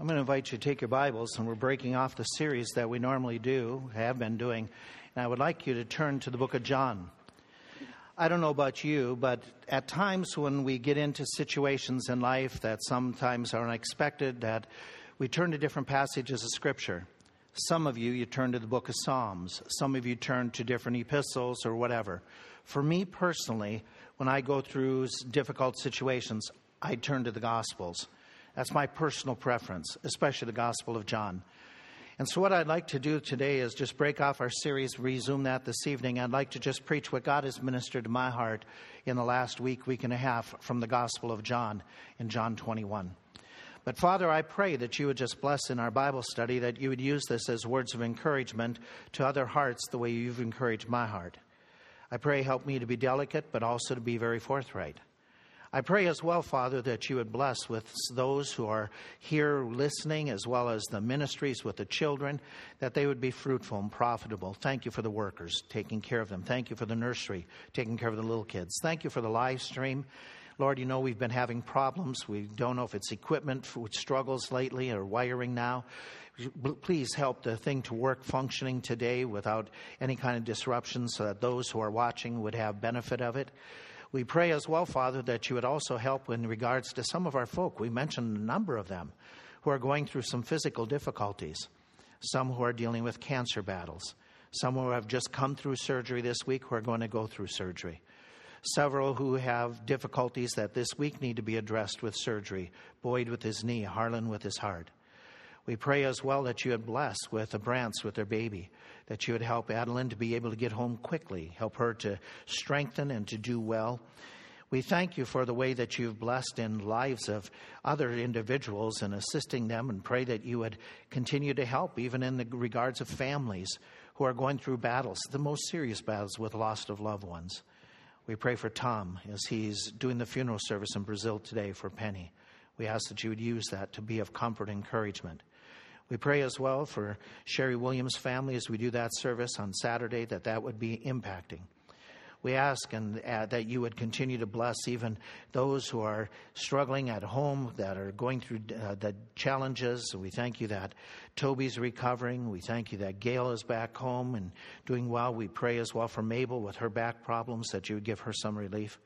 I'm going to invite you to take your Bibles, and we're breaking off the series that we normally do, have been doing, and I would like you to turn to the book of John. I don't know about you, but at times when we get into situations in life that sometimes are unexpected, that we turn to different passages of Scripture. Some of you, you turn to the book of Psalms. Some of you turn to different epistles or whatever. For me personally, when I go through difficult situations, I turn to the Gospels. That's my personal preference, especially the Gospel of John. And so, what I'd like to do today is just break off our series, resume that this evening. I'd like to just preach what God has ministered to my heart in the last week, week and a half from the Gospel of John in John 21. But Father, I pray that you would just bless in our Bible study, that you would use this as words of encouragement to other hearts the way you've encouraged my heart. I pray help me to be delicate, but also to be very forthright. I pray as well, Father, that you would bless with those who are here listening, as well as the ministries with the children, that they would be fruitful and profitable. Thank you for the workers, taking care of them. Thank you for the nursery, taking care of the little kids. Thank you for the live stream. Lord, you know we've been having problems. We don't know if it's equipment which struggles lately or wiring now. Please help the thing to work functioning today without any kind of disruption so that those who are watching would have benefit of it. We pray as well, Father, that you would also help in regards to some of our folk. We mentioned a number of them who are going through some physical difficulties, some who are dealing with cancer battles, some who have just come through surgery this week who are going to go through surgery, several who have difficulties that this week need to be addressed with surgery. Boyd with his knee, Harlan with his heart. We pray as well that you would bless with the Brants with their baby, that you would help Adeline to be able to get home quickly, help her to strengthen and to do well. We thank you for the way that you've blessed in lives of other individuals and assisting them, and pray that you would continue to help, even in the regards of families who are going through battles, the most serious battles with loss of loved ones. We pray for Tom as he's doing the funeral service in Brazil today for Penny. We ask that you would use that to be of comfort and encouragement. We pray as well for Sherry Williams' family as we do that service on Saturday, that that would be impacting. We ask and uh, that you would continue to bless even those who are struggling at home, that are going through uh, the challenges. We thank you that Toby's recovering. We thank you that Gail is back home and doing well. We pray as well for Mabel with her back problems, that you would give her some relief.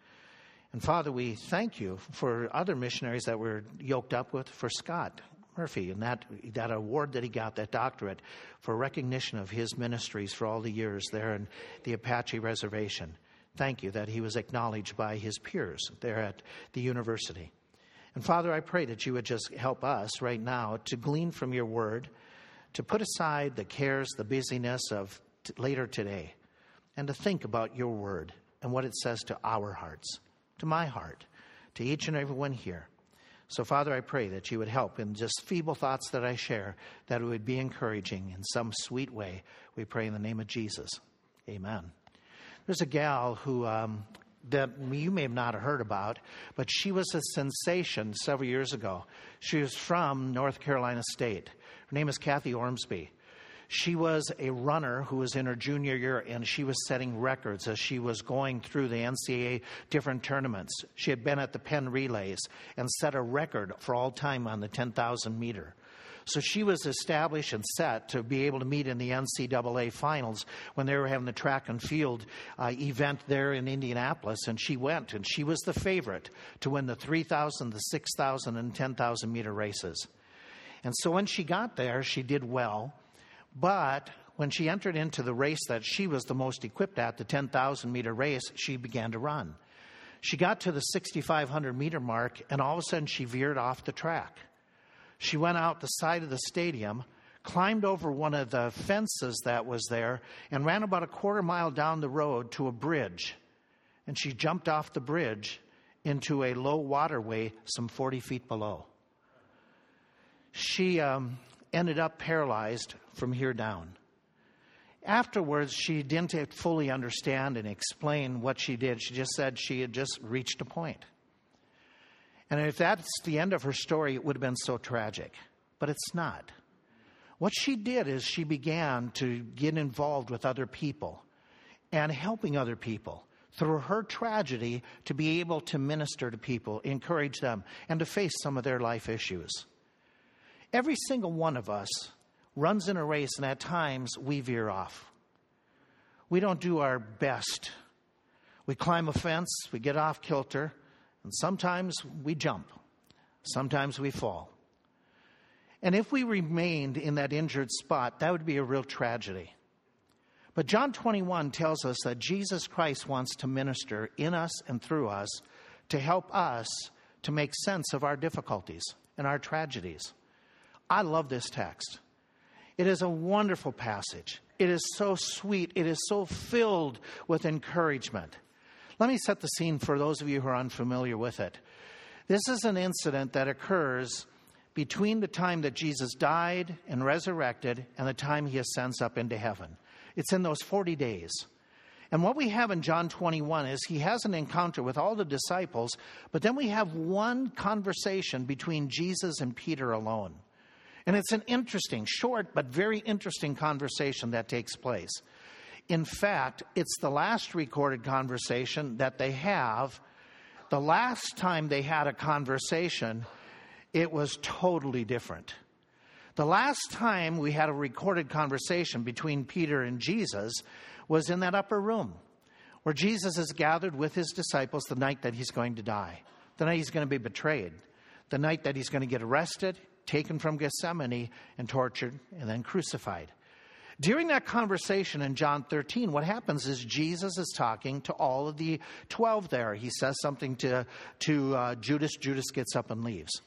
And Father, we thank you for other missionaries that we're yoked up with, for Scott Murphy and that, that award that he got, that doctorate, for recognition of his ministries for all the years there in the Apache Reservation. Thank you that he was acknowledged by his peers there at the university. And Father, I pray that you would just help us right now to glean from your word, to put aside the cares, the busyness of t- later today, and to think about your word and what it says to our hearts, to my heart, to each and every one here. So, Father, I pray that you would help in just feeble thoughts that I share, that it would be encouraging in some sweet way. We pray in the name of Jesus. Amen. There's a gal who um, that you may have not heard about, but she was a sensation several years ago. She was from North Carolina State. Her name is Kathy Ormsby. She was a runner who was in her junior year and she was setting records as she was going through the NCAA different tournaments. She had been at the Penn Relays and set a record for all time on the 10,000 meter. So she was established and set to be able to meet in the NCAA finals when they were having the track and field uh, event there in Indianapolis. And she went, and she was the favorite to win the 3,000, the 6,000, and 10,000 meter races. And so when she got there, she did well. But when she entered into the race that she was the most equipped at, the 10,000 meter race, she began to run. She got to the 6,500 meter mark, and all of a sudden she veered off the track. She went out the side of the stadium, climbed over one of the fences that was there, and ran about a quarter mile down the road to a bridge. And she jumped off the bridge into a low waterway some 40 feet below. She um, ended up paralyzed from here down. Afterwards, she didn't fully understand and explain what she did. She just said she had just reached a point. And if that's the end of her story, it would have been so tragic. But it's not. What she did is she began to get involved with other people and helping other people through her tragedy to be able to minister to people, encourage them, and to face some of their life issues. Every single one of us runs in a race, and at times we veer off. We don't do our best. We climb a fence, we get off kilter, and sometimes we jump. Sometimes we fall. And if we remained in that injured spot, that would be a real tragedy. But John 21 tells us that Jesus Christ wants to minister in us and through us to help us to make sense of our difficulties and our tragedies. I love this text. It is a wonderful passage. It is so sweet. It is so filled with encouragement. Let me set the scene for those of you who are unfamiliar with it. This is an incident that occurs between the time that Jesus died and resurrected and the time he ascends up into heaven. It's in those 40 days. And what we have in John 21 is he has an encounter with all the disciples, but then we have one conversation between Jesus and Peter alone. And it's an interesting, short, but very interesting conversation that takes place. In fact, it's the last recorded conversation that they have. The last time they had a conversation, it was totally different. The last time we had a recorded conversation between Peter and Jesus was in that upper room where Jesus is gathered with his disciples the night that he's going to die, the night he's going to be betrayed, the night that he's going to get arrested, taken from Gethsemane, and tortured, and then crucified. During that conversation in John 13, what happens is Jesus is talking to all of the 12 there. He says something to, to uh, Judas. Judas gets up and leaves.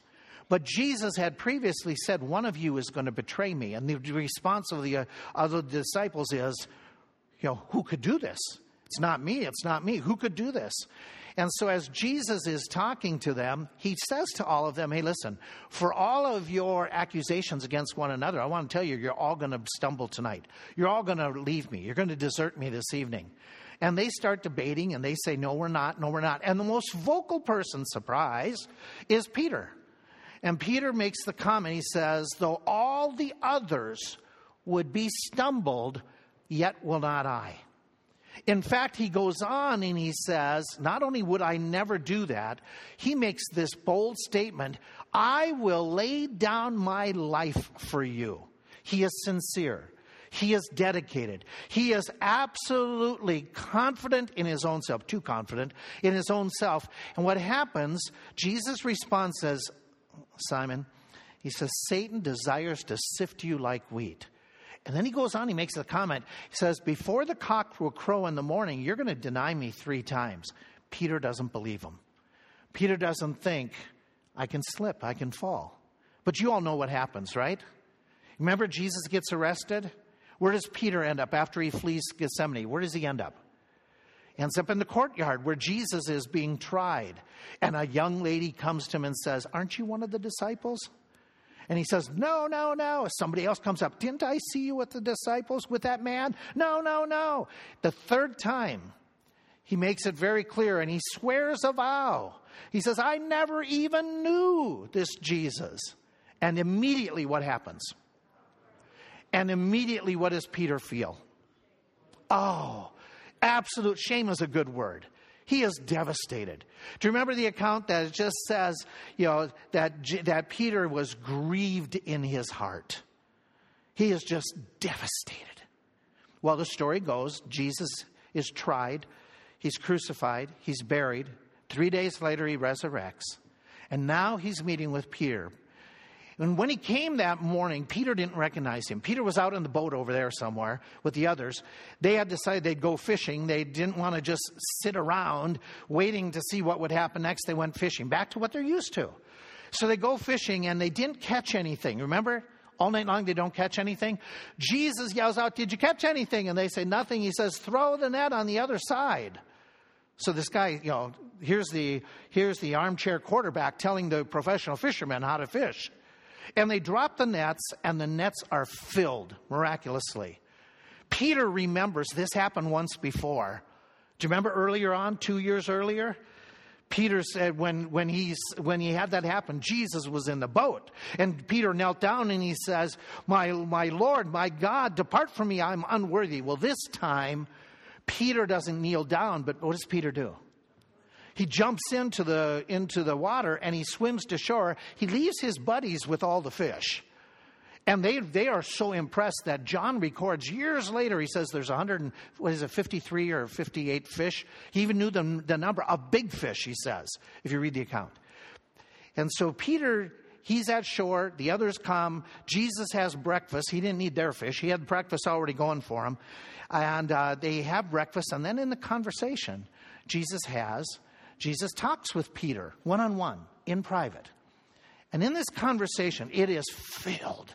But Jesus had previously said, One of you is going to betray me. And the response of the, uh, of the disciples is, You know, who could do this? It's not me. It's not me. Who could do this? And so, as Jesus is talking to them, he says to all of them, Hey, listen, for all of your accusations against one another, I want to tell you, you're all going to stumble tonight. You're all going to leave me. You're going to desert me this evening. And they start debating and they say, No, we're not. No, we're not. And the most vocal person, surprise, is Peter. And Peter makes the comment, he says, Though all the others would be stumbled, yet will not I. In fact, he goes on and he says, Not only would I never do that, he makes this bold statement I will lay down my life for you. He is sincere. He is dedicated. He is absolutely confident in his own self, too confident in his own self. And what happens, Jesus responds says, Simon, he says, Satan desires to sift you like wheat. And then he goes on, he makes a comment. He says, Before the cock will crow in the morning, you're going to deny me three times. Peter doesn't believe him. Peter doesn't think, I can slip, I can fall. But you all know what happens, right? Remember, Jesus gets arrested? Where does Peter end up after he flees Gethsemane? Where does he end up? ends up in the courtyard where Jesus is being tried. And a young lady comes to him and says, Aren't you one of the disciples? And he says, No, no, no. Somebody else comes up. Didn't I see you with the disciples, with that man? No, no, no. The third time, he makes it very clear and he swears a vow. He says, I never even knew this Jesus. And immediately, what happens? And immediately, what does Peter feel? Oh, Absolute shame is a good word. He is devastated. Do you remember the account that just says, you know, that, that Peter was grieved in his heart? He is just devastated. Well, the story goes Jesus is tried, he's crucified, he's buried. Three days later, he resurrects. And now he's meeting with Peter. And when he came that morning, Peter didn't recognize him. Peter was out in the boat over there somewhere with the others. They had decided they'd go fishing. They didn't want to just sit around waiting to see what would happen next. They went fishing, back to what they're used to. So they go fishing and they didn't catch anything. Remember? All night long they don't catch anything. Jesus yells out, Did you catch anything? And they say, Nothing. He says, Throw the net on the other side. So this guy, you know, here's the, here's the armchair quarterback telling the professional fishermen how to fish. And they drop the nets, and the nets are filled miraculously. Peter remembers this happened once before. Do you remember earlier on, two years earlier? Peter said when, when, he's, when he had that happen, Jesus was in the boat. And Peter knelt down and he says, my, my Lord, my God, depart from me, I'm unworthy. Well, this time, Peter doesn't kneel down, but what does Peter do? He jumps into the, into the water and he swims to shore. He leaves his buddies with all the fish. And they, they are so impressed that John records years later, he says there's 100, and, what is it, 53 or 58 fish. He even knew the, the number of big fish, he says, if you read the account. And so Peter, he's at shore, the others come. Jesus has breakfast. He didn't need their fish, he had breakfast already going for him. And uh, they have breakfast, and then in the conversation Jesus has, Jesus talks with Peter one on one in private. And in this conversation, it is filled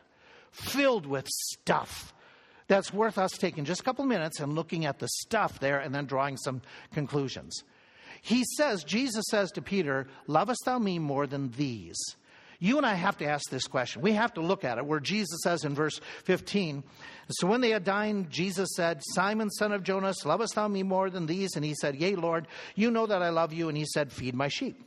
filled with stuff that's worth us taking just a couple minutes and looking at the stuff there and then drawing some conclusions. He says, Jesus says to Peter, Lovest thou me more than these? You and I have to ask this question. We have to look at it, where Jesus says in verse 15, So when they had dined, Jesus said, Simon, son of Jonas, lovest thou me more than these? And he said, Yea, Lord, you know that I love you. And he said, Feed my sheep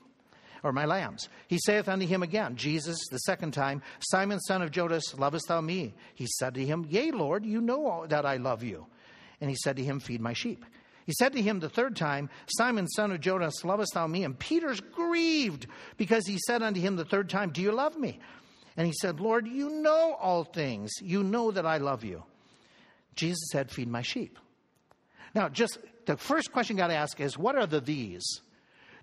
or my lambs. He saith unto him again, Jesus, the second time, Simon, son of Jonas, lovest thou me? He said to him, Yea, Lord, you know that I love you. And he said to him, Feed my sheep. He said to him the third time, Simon, son of Jonas, lovest thou me? And Peter's grieved because he said unto him the third time, Do you love me? And he said, Lord, you know all things. You know that I love you. Jesus said, Feed my sheep. Now, just the first question you got to ask is, What are the these?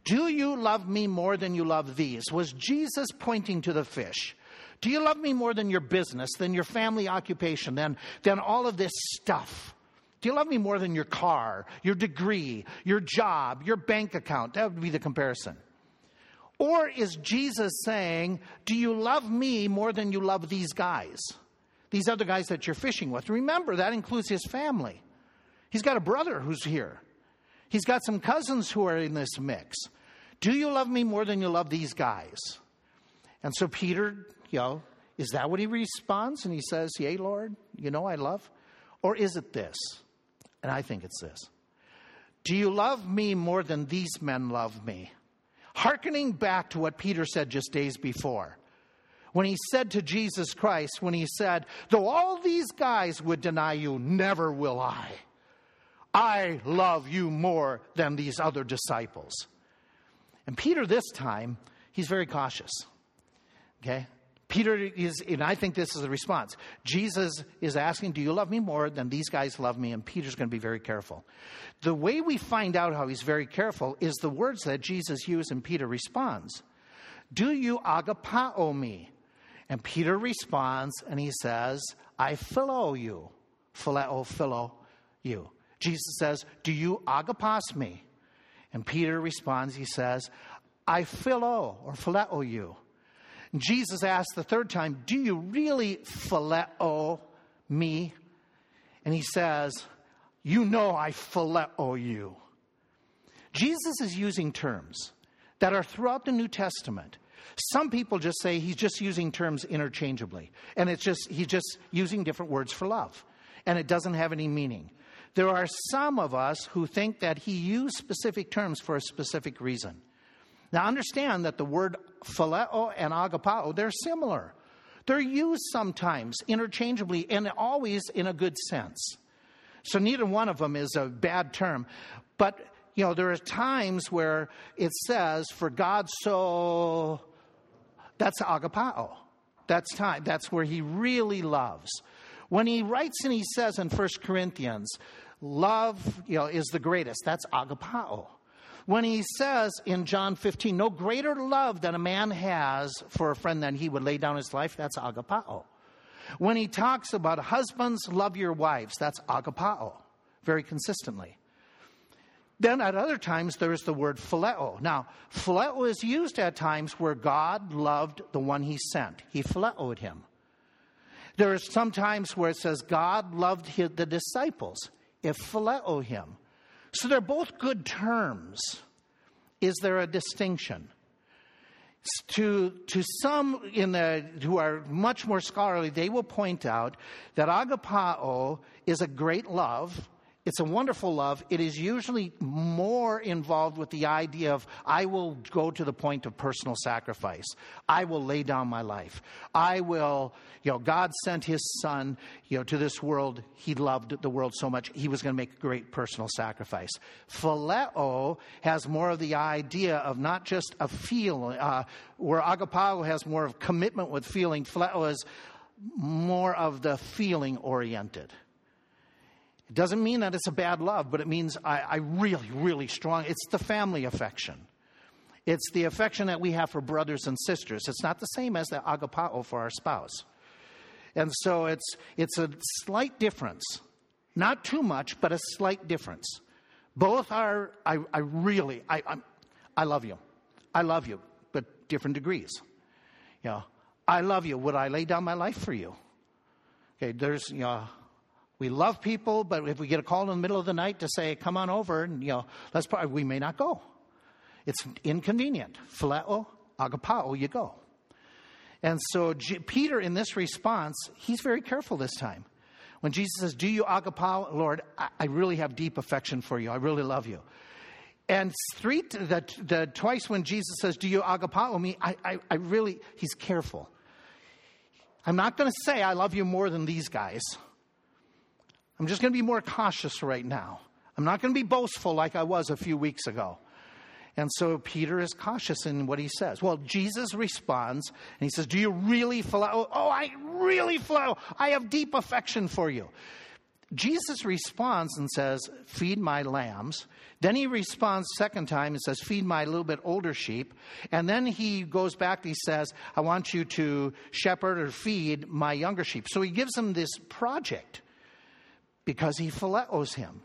Do you love me more than you love these? Was Jesus pointing to the fish? Do you love me more than your business, than your family occupation, than, than all of this stuff? Do you love me more than your car, your degree, your job, your bank account? That would be the comparison. Or is Jesus saying, Do you love me more than you love these guys? These other guys that you're fishing with. Remember, that includes his family. He's got a brother who's here. He's got some cousins who are in this mix. Do you love me more than you love these guys? And so Peter, you know, is that what he responds? And he says, Yea, Lord, you know I love? Or is it this? And I think it's this. Do you love me more than these men love me? Hearkening back to what Peter said just days before. When he said to Jesus Christ, when he said, Though all these guys would deny you, never will I. I love you more than these other disciples. And Peter, this time, he's very cautious. Okay? Peter is, and I think this is the response. Jesus is asking, Do you love me more than these guys love me? And Peter's going to be very careful. The way we find out how he's very careful is the words that Jesus used and Peter responds. Do you agapao me? And Peter responds and he says, I philo you. Phileo, philo you. Jesus says, Do you agapas me? And Peter responds, he says, I philo or phileo you. Jesus asks the third time, Do you really phileo me? And he says, You know I phileo you. Jesus is using terms that are throughout the New Testament. Some people just say he's just using terms interchangeably, and it's just he's just using different words for love, and it doesn't have any meaning. There are some of us who think that he used specific terms for a specific reason. Now, understand that the word phileo and agapao, they're similar. They're used sometimes interchangeably and always in a good sense. So neither one of them is a bad term. But, you know, there are times where it says, for God so, that's agapao. That's time. That's where he really loves. When he writes and he says in 1 Corinthians, love you know, is the greatest, that's agapao. When he says in John 15, no greater love than a man has for a friend than he would lay down his life, that's agapao. When he talks about husbands, love your wives, that's agapao, very consistently. Then at other times, there's the word phileo. Now, phileo is used at times where God loved the one he sent. He phileoed him. There are some times where it says God loved the disciples, if phileo him. So they're both good terms. Is there a distinction? To, to some in the, who are much more scholarly, they will point out that agapao is a great love it's a wonderful love. It is usually more involved with the idea of I will go to the point of personal sacrifice. I will lay down my life. I will, you know, God sent his son, you know, to this world. He loved the world so much, he was going to make a great personal sacrifice. Phileo has more of the idea of not just a feel, uh, where agapao has more of commitment with feeling. Phileo is more of the feeling oriented. It doesn't mean that it's a bad love, but it means I, I really, really strong. It's the family affection. It's the affection that we have for brothers and sisters. It's not the same as the agapao for our spouse. And so it's, it's a slight difference. Not too much, but a slight difference. Both are, I, I really, I, I'm, I love you. I love you, but different degrees. You know, I love you. Would I lay down my life for you? Okay, there's, you know, we love people, but if we get a call in the middle of the night to say, come on over, and, you know, let's, we may not go. It's inconvenient. Phileo, agapao, you go. And so G- Peter, in this response, he's very careful this time. When Jesus says, Do you agapao, Lord, I, I really have deep affection for you. I really love you. And three, the, the twice when Jesus says, Do you agapao me, I, I, I really, he's careful. I'm not going to say I love you more than these guys. I'm just going to be more cautious right now. I'm not going to be boastful like I was a few weeks ago. And so Peter is cautious in what he says. Well, Jesus responds and he says, Do you really flow? Oh, I really flow. I have deep affection for you. Jesus responds and says, Feed my lambs. Then he responds second time and says, Feed my little bit older sheep. And then he goes back and he says, I want you to shepherd or feed my younger sheep. So he gives him this project because he phileos him.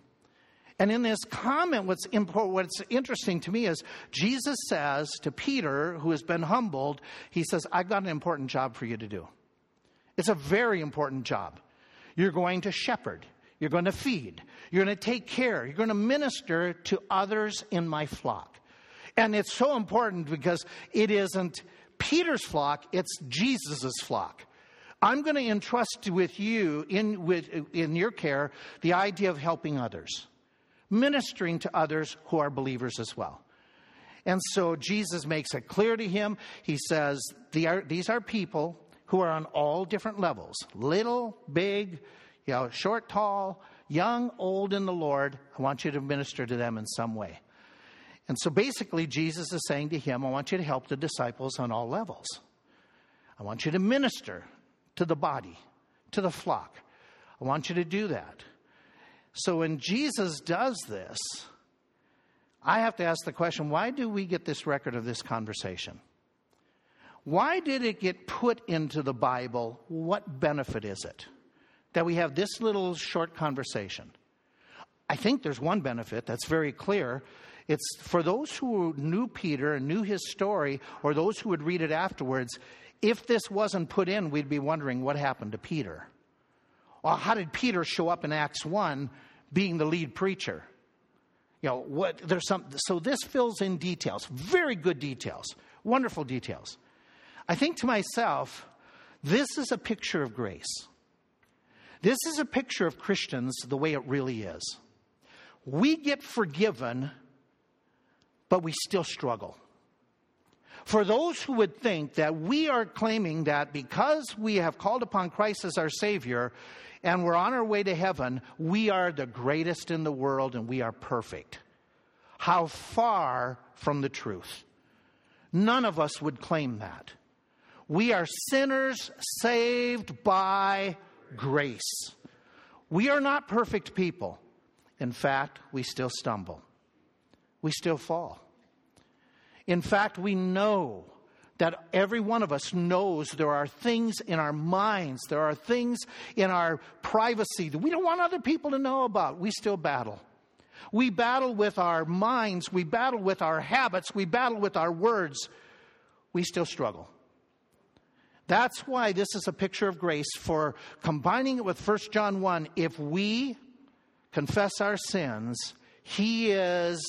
And in this comment, what's important, what's interesting to me is Jesus says to Peter, who has been humbled, he says, I've got an important job for you to do. It's a very important job. You're going to shepherd. You're going to feed. You're going to take care. You're going to minister to others in my flock. And it's so important because it isn't Peter's flock, it's Jesus' flock. I'm going to entrust with you in, with, in your care the idea of helping others ministering to others who are believers as well. And so Jesus makes it clear to him. He says, These are people who are on all different levels little, big, you know, short, tall, young, old in the Lord. I want you to minister to them in some way. And so basically, Jesus is saying to him, I want you to help the disciples on all levels. I want you to minister to the body, to the flock. I want you to do that. So when Jesus does this, I have to ask the question why do we get this record of this conversation? Why did it get put into the Bible? What benefit is it that we have this little short conversation? I think there's one benefit that's very clear. It's for those who knew Peter and knew his story, or those who would read it afterwards, if this wasn't put in, we'd be wondering what happened to Peter. Well, how did Peter show up in Acts 1 being the lead preacher. You know, what there's some so this fills in details, very good details, wonderful details. I think to myself, this is a picture of grace. This is a picture of Christians the way it really is. We get forgiven, but we still struggle. For those who would think that we are claiming that because we have called upon Christ as our Savior, and we're on our way to heaven, we are the greatest in the world and we are perfect. How far from the truth. None of us would claim that. We are sinners saved by grace. We are not perfect people. In fact, we still stumble. We still fall. In fact, we know that every one of us knows there are things in our minds, there are things in our privacy that we don't want other people to know about. We still battle. We battle with our minds, we battle with our habits, we battle with our words. We still struggle. That's why this is a picture of grace for combining it with 1 John 1. If we confess our sins, he is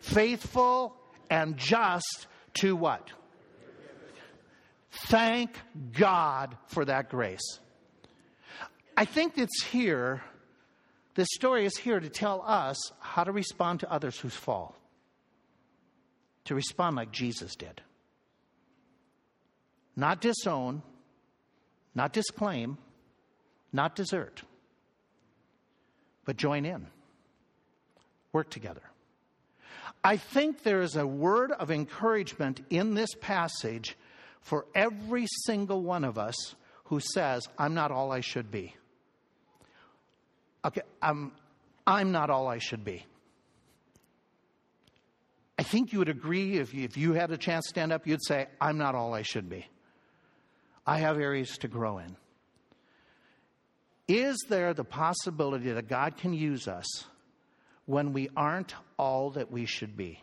faithful and just to what? Thank God for that grace. I think it's here, this story is here to tell us how to respond to others who fall, to respond like Jesus did. Not disown, not disclaim, not desert, but join in, work together. I think there is a word of encouragement in this passage for every single one of us who says, I'm not all I should be. Okay, I'm, I'm not all I should be. I think you would agree if you, if you had a chance to stand up, you'd say, I'm not all I should be. I have areas to grow in. Is there the possibility that God can use us when we aren't all that we should be?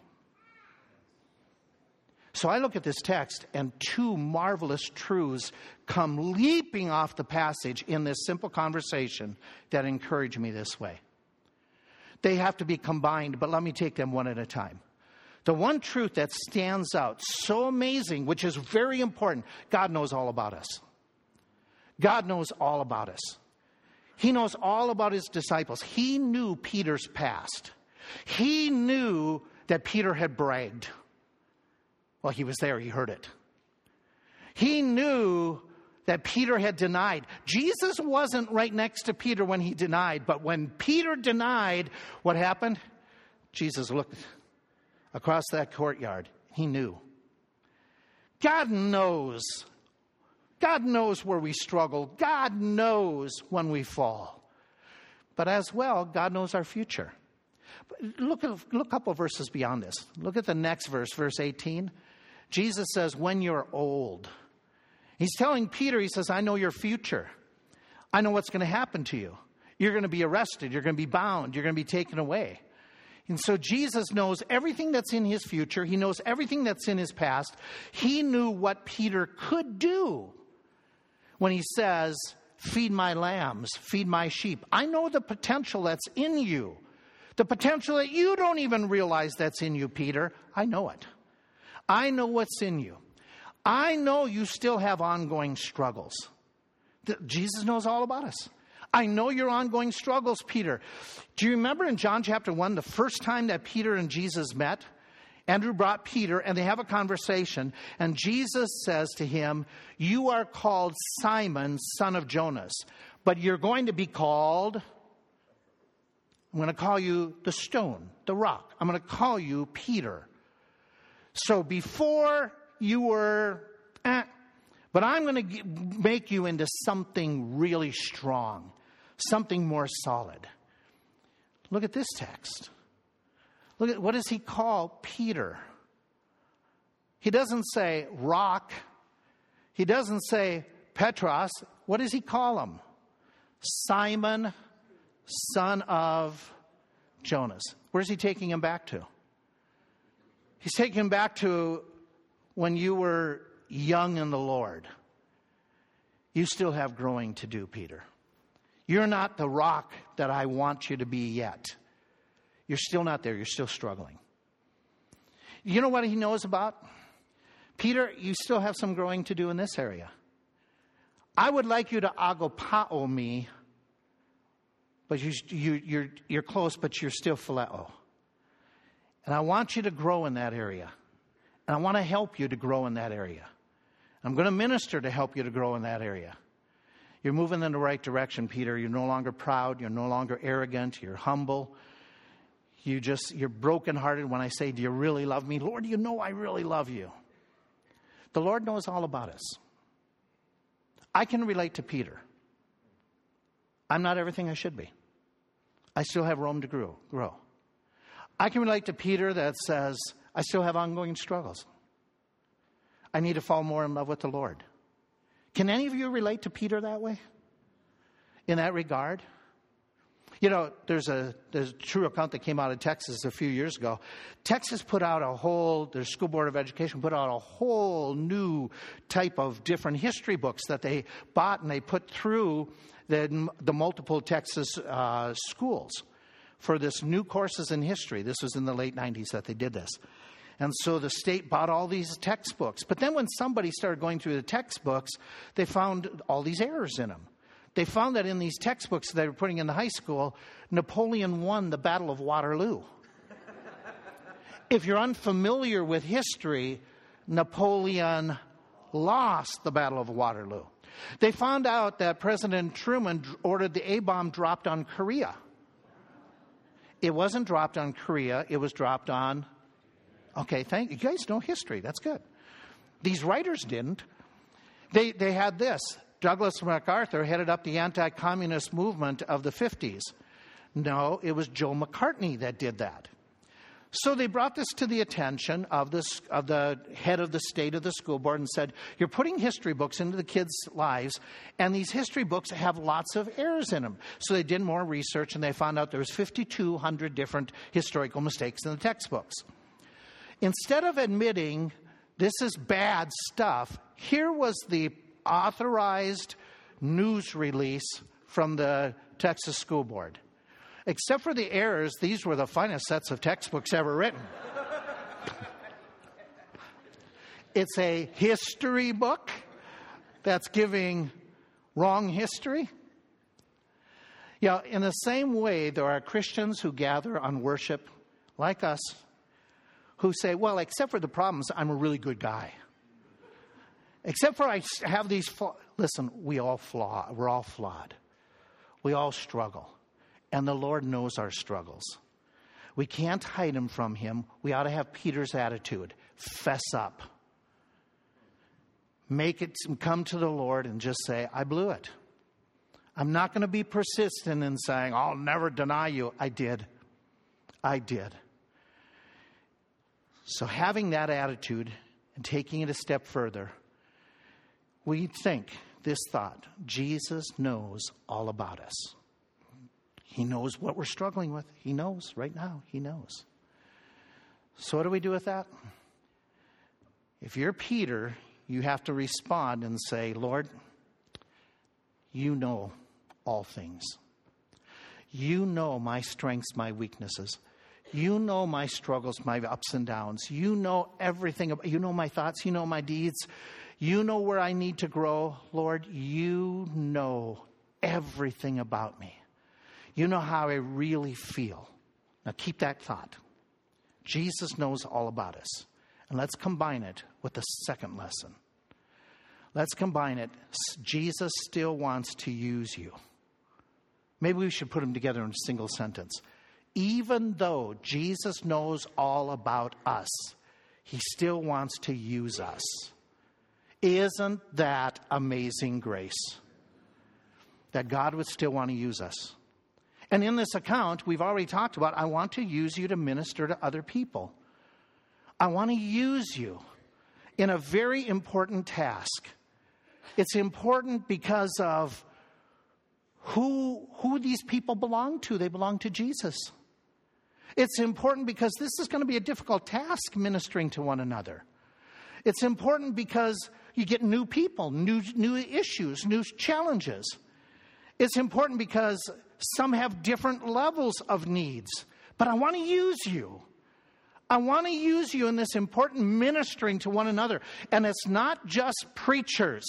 So I look at this text, and two marvelous truths come leaping off the passage in this simple conversation that encourage me this way. They have to be combined, but let me take them one at a time. The one truth that stands out so amazing, which is very important God knows all about us. God knows all about us. He knows all about his disciples. He knew Peter's past. He knew that Peter had bragged. Well, he was there, he heard it. He knew that Peter had denied. Jesus wasn't right next to Peter when he denied, but when Peter denied, what happened? Jesus looked across that courtyard. He knew. God knows. God knows where we struggle. God knows when we fall. But as well, God knows our future. Look, look a couple verses beyond this. Look at the next verse, verse 18. Jesus says, When you're old, he's telling Peter, he says, I know your future. I know what's going to happen to you. You're going to be arrested. You're going to be bound. You're going to be taken away. And so Jesus knows everything that's in his future. He knows everything that's in his past. He knew what Peter could do when he says, Feed my lambs, feed my sheep. I know the potential that's in you. The potential that you don't even realize that's in you, Peter. I know it. I know what's in you. I know you still have ongoing struggles. Jesus knows all about us. I know your ongoing struggles, Peter. Do you remember in John chapter 1, the first time that Peter and Jesus met? Andrew brought Peter and they have a conversation, and Jesus says to him, You are called Simon, son of Jonas, but you're going to be called, I'm going to call you the stone, the rock. I'm going to call you Peter. So before you were, eh, but I'm going to make you into something really strong, something more solid. Look at this text. Look at what does he call Peter? He doesn't say rock. He doesn't say Petros. What does he call him? Simon, son of Jonas. Where's he taking him back to? He's taking him back to when you were young in the Lord. You still have growing to do, Peter. You're not the rock that I want you to be yet. You're still not there. You're still struggling. You know what he knows about? Peter, you still have some growing to do in this area. I would like you to agapao me, but you, you, you're, you're close, but you're still phileo. And I want you to grow in that area. And I want to help you to grow in that area. I'm going to minister to help you to grow in that area. You're moving in the right direction, Peter. You're no longer proud. You're no longer arrogant. You're humble. You just, you're brokenhearted when I say, Do you really love me? Lord, you know I really love you. The Lord knows all about us. I can relate to Peter. I'm not everything I should be. I still have room to grow. grow. I can relate to Peter that says, I still have ongoing struggles. I need to fall more in love with the Lord. Can any of you relate to Peter that way? In that regard? You know, there's a, there's a true account that came out of Texas a few years ago. Texas put out a whole, their school board of education put out a whole new type of different history books that they bought and they put through the, the multiple Texas uh, schools for this new courses in history. This was in the late 90s that they did this. And so the state bought all these textbooks. But then when somebody started going through the textbooks, they found all these errors in them. They found that in these textbooks they were putting in the high school, Napoleon won the Battle of Waterloo. if you're unfamiliar with history, Napoleon lost the Battle of Waterloo. They found out that President Truman ordered the A bomb dropped on Korea. It wasn't dropped on Korea, it was dropped on. Okay, thank you. You guys know history. That's good. These writers didn't. They, they had this Douglas MacArthur headed up the anti communist movement of the 50s. No, it was Joe McCartney that did that. So they brought this to the attention of, this, of the head of the state of the school board and said, You're putting history books into the kids' lives, and these history books have lots of errors in them. So they did more research and they found out there was 5,200 different historical mistakes in the textbooks. Instead of admitting this is bad stuff, here was the authorized news release from the Texas School Board. Except for the errors, these were the finest sets of textbooks ever written. it's a history book that's giving wrong history. Yeah, in the same way, there are Christians who gather on worship, like us, who say, Well, except for the problems, I'm a really good guy. Except for I have these. Flaw- Listen, we all flaw. We're all flawed. We all struggle and the Lord knows our struggles. We can't hide them from Him. We ought to have Peter's attitude fess up. Make it come to the Lord and just say, I blew it. I'm not going to be persistent in saying, I'll never deny you. I did. I did. So, having that attitude and taking it a step further, we think this thought Jesus knows all about us. He knows what we're struggling with. He knows right now. He knows. So, what do we do with that? If you're Peter, you have to respond and say, Lord, you know all things. You know my strengths, my weaknesses. You know my struggles, my ups and downs. You know everything. You know my thoughts. You know my deeds. You know where I need to grow. Lord, you know everything about me. You know how I really feel. Now keep that thought. Jesus knows all about us. And let's combine it with the second lesson. Let's combine it. Jesus still wants to use you. Maybe we should put them together in a single sentence. Even though Jesus knows all about us, he still wants to use us. Isn't that amazing grace? That God would still want to use us. And in this account, we've already talked about I want to use you to minister to other people. I want to use you in a very important task. It's important because of who, who these people belong to. They belong to Jesus. It's important because this is going to be a difficult task ministering to one another. It's important because you get new people, new, new issues, new challenges. It's important because some have different levels of needs. But I want to use you. I want to use you in this important ministering to one another. And it's not just preachers.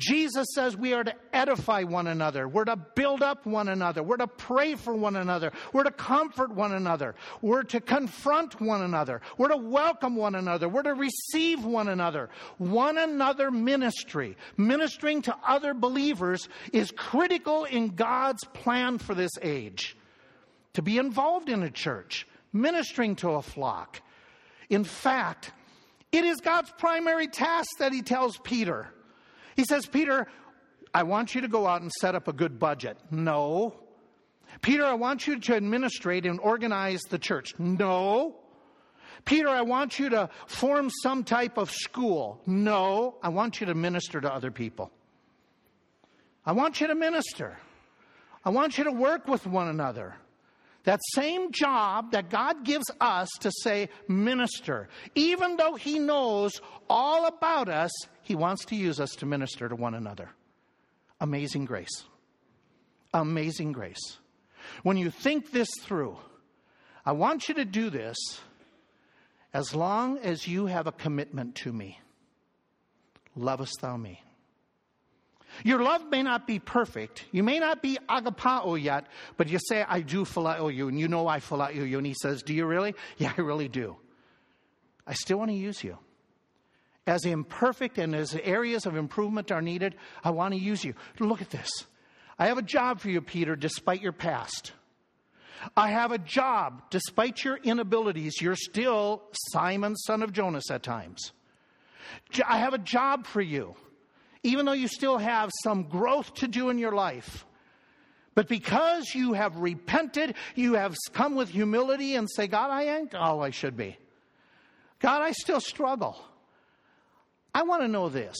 Jesus says we are to edify one another. We're to build up one another. We're to pray for one another. We're to comfort one another. We're to confront one another. We're to welcome one another. We're to receive one another. One another ministry, ministering to other believers, is critical in God's plan for this age. To be involved in a church, ministering to a flock. In fact, it is God's primary task that he tells Peter. He says, Peter, I want you to go out and set up a good budget. No. Peter, I want you to administrate and organize the church. No. Peter, I want you to form some type of school. No. I want you to minister to other people. I want you to minister. I want you to work with one another. That same job that God gives us to say, minister, even though He knows all about us, He wants to use us to minister to one another. Amazing grace. Amazing grace. When you think this through, I want you to do this as long as you have a commitment to me. Lovest thou me? Your love may not be perfect. You may not be agapao yet, but you say, I do phileo you, and you know I phileo you. And he says, Do you really? Yeah, I really do. I still want to use you. As imperfect and as areas of improvement are needed, I want to use you. Look at this. I have a job for you, Peter, despite your past. I have a job despite your inabilities. You're still Simon, son of Jonas, at times. I have a job for you even though you still have some growth to do in your life. But because you have repented, you have come with humility and say, God, I ain't all I should be. God, I still struggle. I want to know this.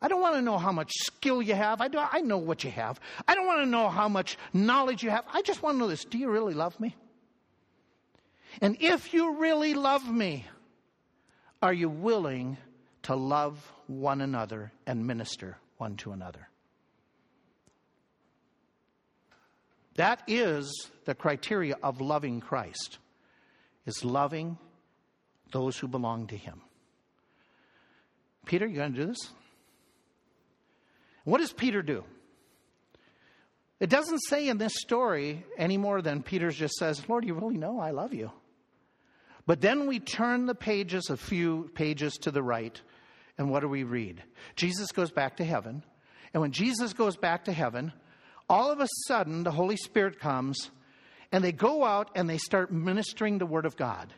I don't want to know how much skill you have. I, do, I know what you have. I don't want to know how much knowledge you have. I just want to know this. Do you really love me? And if you really love me, are you willing to love one another and minister one to another? That is the criteria of loving Christ, is loving those who belong to him. Peter, you going to do this? What does Peter do? It doesn't say in this story any more than Peter just says, Lord, you really know I love you. But then we turn the pages a few pages to the right, and what do we read? Jesus goes back to heaven. And when Jesus goes back to heaven, all of a sudden the Holy Spirit comes and they go out and they start ministering the Word of God.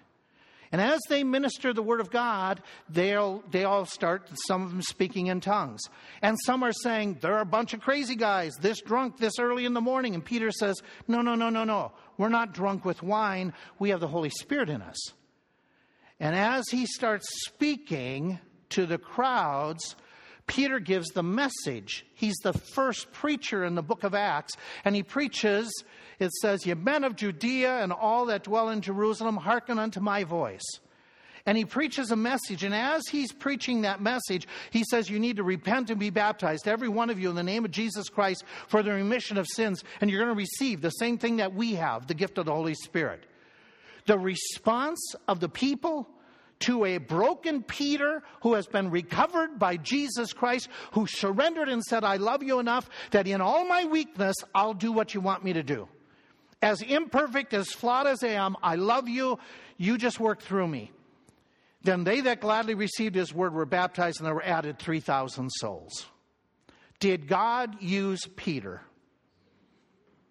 And as they minister the Word of God, they'll, they all start, some of them speaking in tongues. And some are saying, they're a bunch of crazy guys, this drunk this early in the morning. And Peter says, no, no, no, no, no. We're not drunk with wine. We have the Holy Spirit in us. And as he starts speaking to the crowds, Peter gives the message. He's the first preacher in the book of Acts, and he preaches, it says, Ye men of Judea and all that dwell in Jerusalem, hearken unto my voice. And he preaches a message, and as he's preaching that message, he says, You need to repent and be baptized, every one of you, in the name of Jesus Christ for the remission of sins, and you're going to receive the same thing that we have the gift of the Holy Spirit. The response of the people to a broken Peter who has been recovered by Jesus Christ, who surrendered and said, I love you enough that in all my weakness, I'll do what you want me to do. As imperfect, as flawed as I am, I love you. You just work through me. Then they that gladly received his word were baptized, and there were added 3,000 souls. Did God use Peter?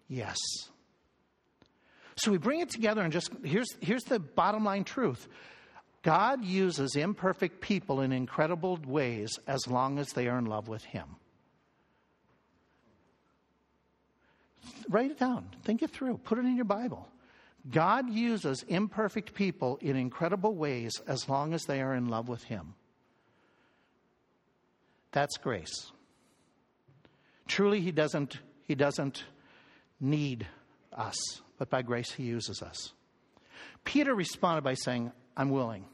Yes. So we bring it together and just here's, here's the bottom line truth God uses imperfect people in incredible ways as long as they are in love with Him. Write it down, think it through, put it in your Bible. God uses imperfect people in incredible ways as long as they are in love with Him. That's grace. Truly, He doesn't, he doesn't need us, but by grace He uses us. Peter responded by saying, I'm willing.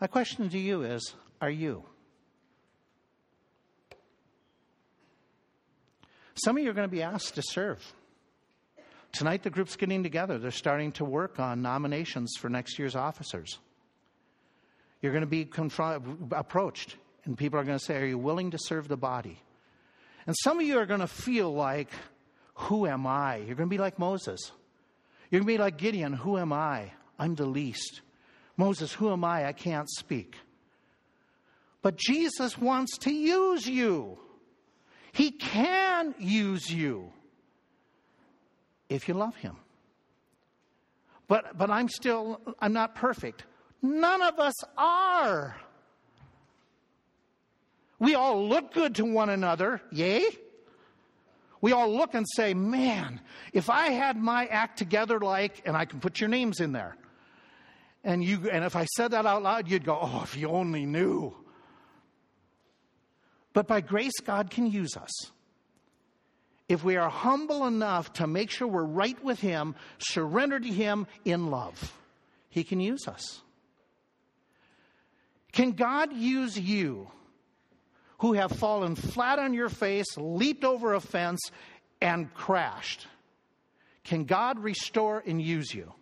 My question to you is Are you? Some of you are going to be asked to serve. Tonight, the group's getting together. They're starting to work on nominations for next year's officers. You're going to be approached, and people are going to say, Are you willing to serve the body? And some of you are going to feel like, Who am I? You're going to be like Moses. You're going to be like Gideon, Who am I? I'm the least. Moses, who am I? I can't speak. But Jesus wants to use you. He can use you if you love him. But, but I'm still, I'm not perfect. None of us are. We all look good to one another, yay? We all look and say, man, if I had my act together like, and I can put your names in there, and, you, and if I said that out loud, you'd go, oh, if you only knew. But by grace, God can use us. If we are humble enough to make sure we're right with Him, surrender to Him in love, He can use us. Can God use you who have fallen flat on your face, leaped over a fence, and crashed? Can God restore and use you?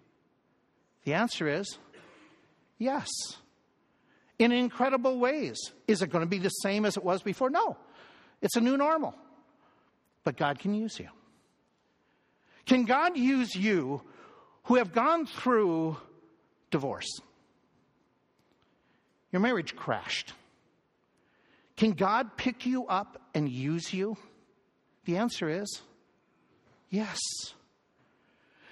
The answer is Yes. In incredible ways. Is it going to be the same as it was before? No. It's a new normal. But God can use you. Can God use you who have gone through divorce? Your marriage crashed. Can God pick you up and use you? The answer is yes.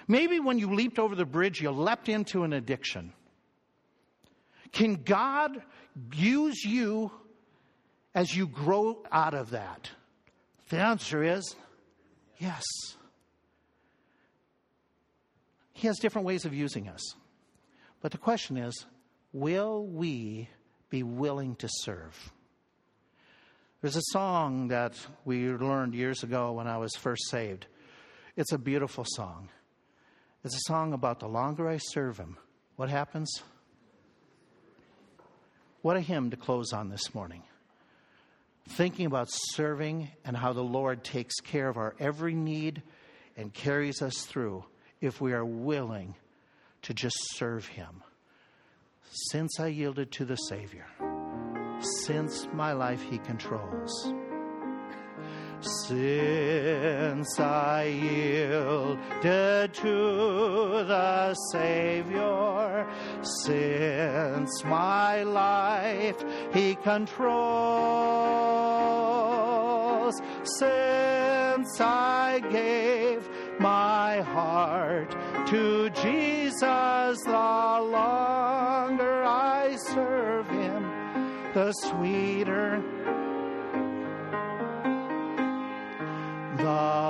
Maybe when you leaped over the bridge, you leapt into an addiction. Can God use you as you grow out of that? The answer is yes. He has different ways of using us. But the question is will we be willing to serve? There's a song that we learned years ago when I was first saved. It's a beautiful song. It's a song about the longer I serve Him, what happens? What a hymn to close on this morning. Thinking about serving and how the Lord takes care of our every need and carries us through if we are willing to just serve Him. Since I yielded to the Savior, since my life He controls. Since I yielded to the Savior, since my life He controls, since I gave my heart to Jesus, the longer I serve Him, the sweeter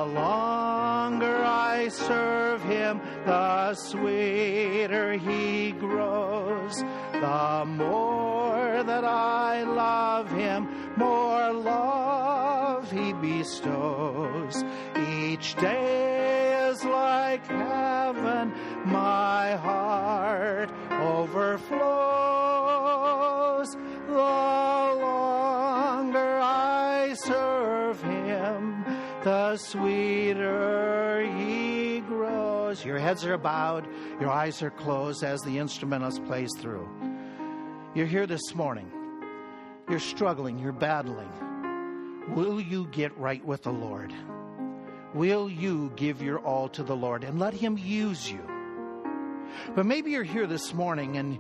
The longer I serve him, the sweeter he grows. The more that I love him, more love he bestows. Each day is like heaven, my heart overflows. The sweeter he grows. Your heads are bowed, your eyes are closed as the instrumentalist plays through. You're here this morning. You're struggling, you're battling. Will you get right with the Lord? Will you give your all to the Lord and let Him use you? But maybe you're here this morning and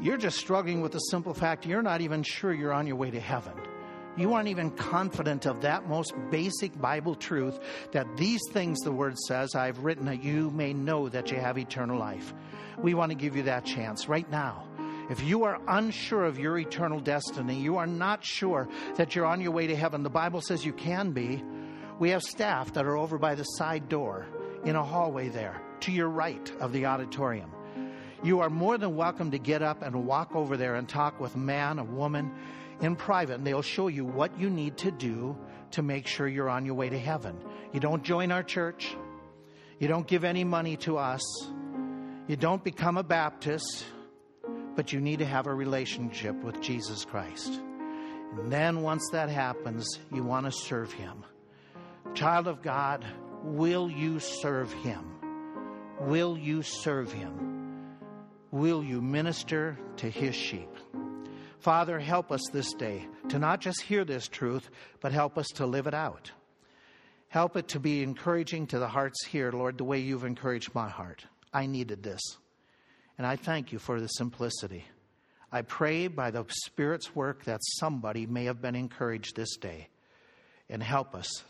you're just struggling with the simple fact you're not even sure you're on your way to heaven you aren't even confident of that most basic Bible truth that these things the Word says I've written that you may know that you have eternal life. We want to give you that chance right now. If you are unsure of your eternal destiny, you are not sure that you're on your way to heaven, the Bible says you can be. We have staff that are over by the side door in a hallway there to your right of the auditorium. You are more than welcome to get up and walk over there and talk with a man, a woman, in private, and they'll show you what you need to do to make sure you're on your way to heaven. You don't join our church, you don't give any money to us, you don't become a Baptist, but you need to have a relationship with Jesus Christ. And then once that happens, you want to serve Him. Child of God, will you serve Him? Will you serve Him? Will you minister to His sheep? Father, help us this day to not just hear this truth, but help us to live it out. Help it to be encouraging to the hearts here, Lord, the way you've encouraged my heart. I needed this. And I thank you for the simplicity. I pray by the Spirit's work that somebody may have been encouraged this day. And help us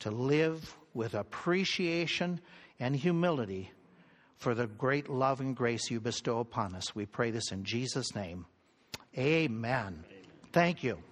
to live with appreciation and humility for the great love and grace you bestow upon us. We pray this in Jesus' name. Amen. Thank you.